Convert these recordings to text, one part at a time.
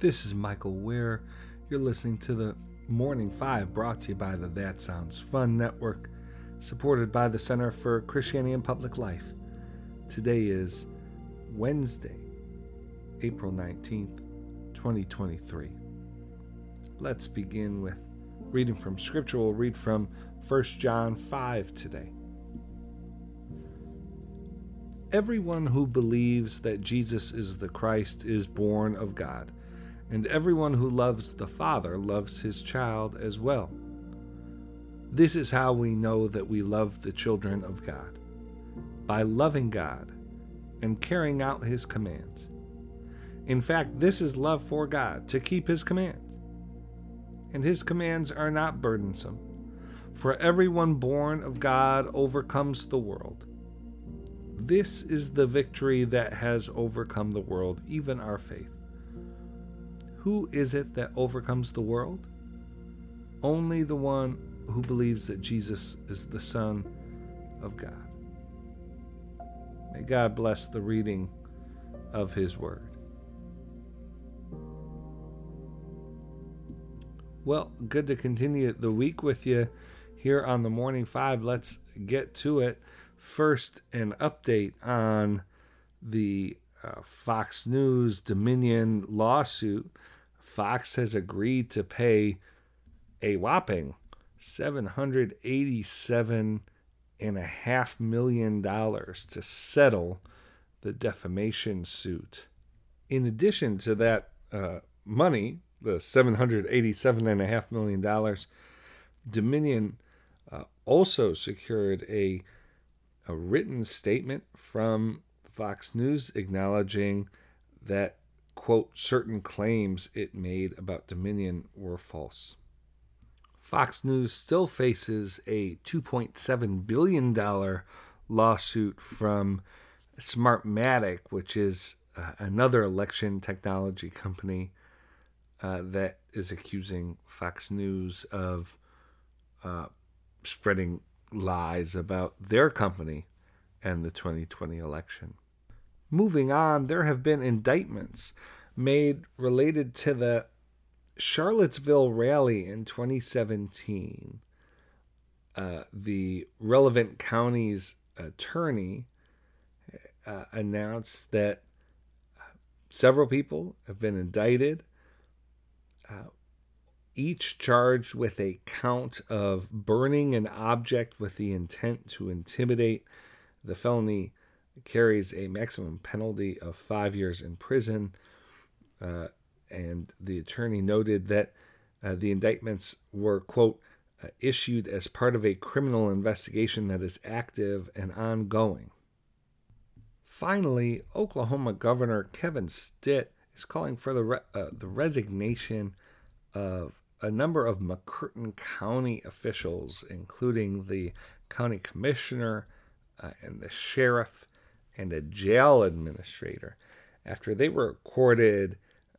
This is Michael Wear. You're listening to the Morning Five brought to you by the That Sounds Fun Network, supported by the Center for Christianity and Public Life. Today is Wednesday, April 19th, 2023. Let's begin with reading from Scripture. We'll read from 1 John 5 today. Everyone who believes that Jesus is the Christ is born of God, and everyone who loves the Father loves his child as well. This is how we know that we love the children of God by loving God and carrying out his commands. In fact, this is love for God, to keep his commands. And his commands are not burdensome, for everyone born of God overcomes the world. This is the victory that has overcome the world, even our faith. Who is it that overcomes the world? Only the one who believes that Jesus is the Son of God. May God bless the reading of His Word. Well, good to continue the week with you here on the Morning Five. Let's get to it. First, an update on the uh, Fox News Dominion lawsuit. Fox has agreed to pay a whopping $787.5 million to settle the defamation suit. In addition to that uh, money, the $787.5 million, Dominion uh, also secured a a written statement from Fox News acknowledging that, quote, certain claims it made about Dominion were false. Fox News still faces a $2.7 billion lawsuit from Smartmatic, which is uh, another election technology company uh, that is accusing Fox News of uh, spreading lies about their company and the 2020 election. Moving on, there have been indictments made related to the Charlottesville rally in 2017. Uh, the relevant county's attorney uh, announced that several people have been indicted. Uh, each charged with a count of burning an object with the intent to intimidate. The felony carries a maximum penalty of five years in prison. Uh, and the attorney noted that uh, the indictments were, quote, uh, issued as part of a criminal investigation that is active and ongoing. Finally, Oklahoma Governor Kevin Stitt is calling for the, re- uh, the resignation of a number of McCurtain County officials, including the county commissioner uh, and the sheriff and a jail administrator, after they were recorded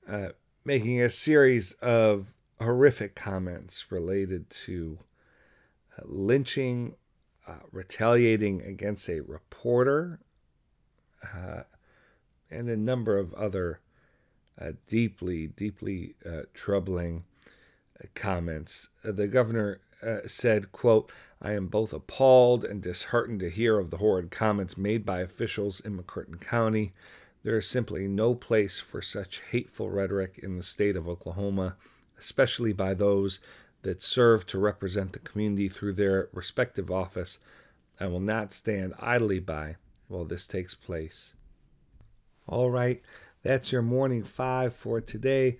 uh, making a series of horrific comments related to uh, lynching, uh, retaliating against a reporter, uh, and a number of other uh, deeply, deeply troubling comments. Uh, the governor uh, said, quote, I am both appalled and disheartened to hear of the horrid comments made by officials in McCurtain County. There is simply no place for such hateful rhetoric in the state of Oklahoma, especially by those that serve to represent the community through their respective office. I will not stand idly by while this takes place. All right, that's your morning five for today.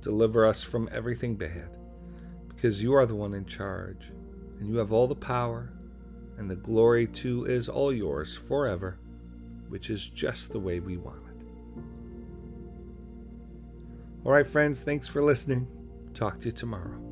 Deliver us from everything bad, because you are the one in charge, and you have all the power, and the glory too is all yours forever, which is just the way we want it. All right, friends, thanks for listening. Talk to you tomorrow.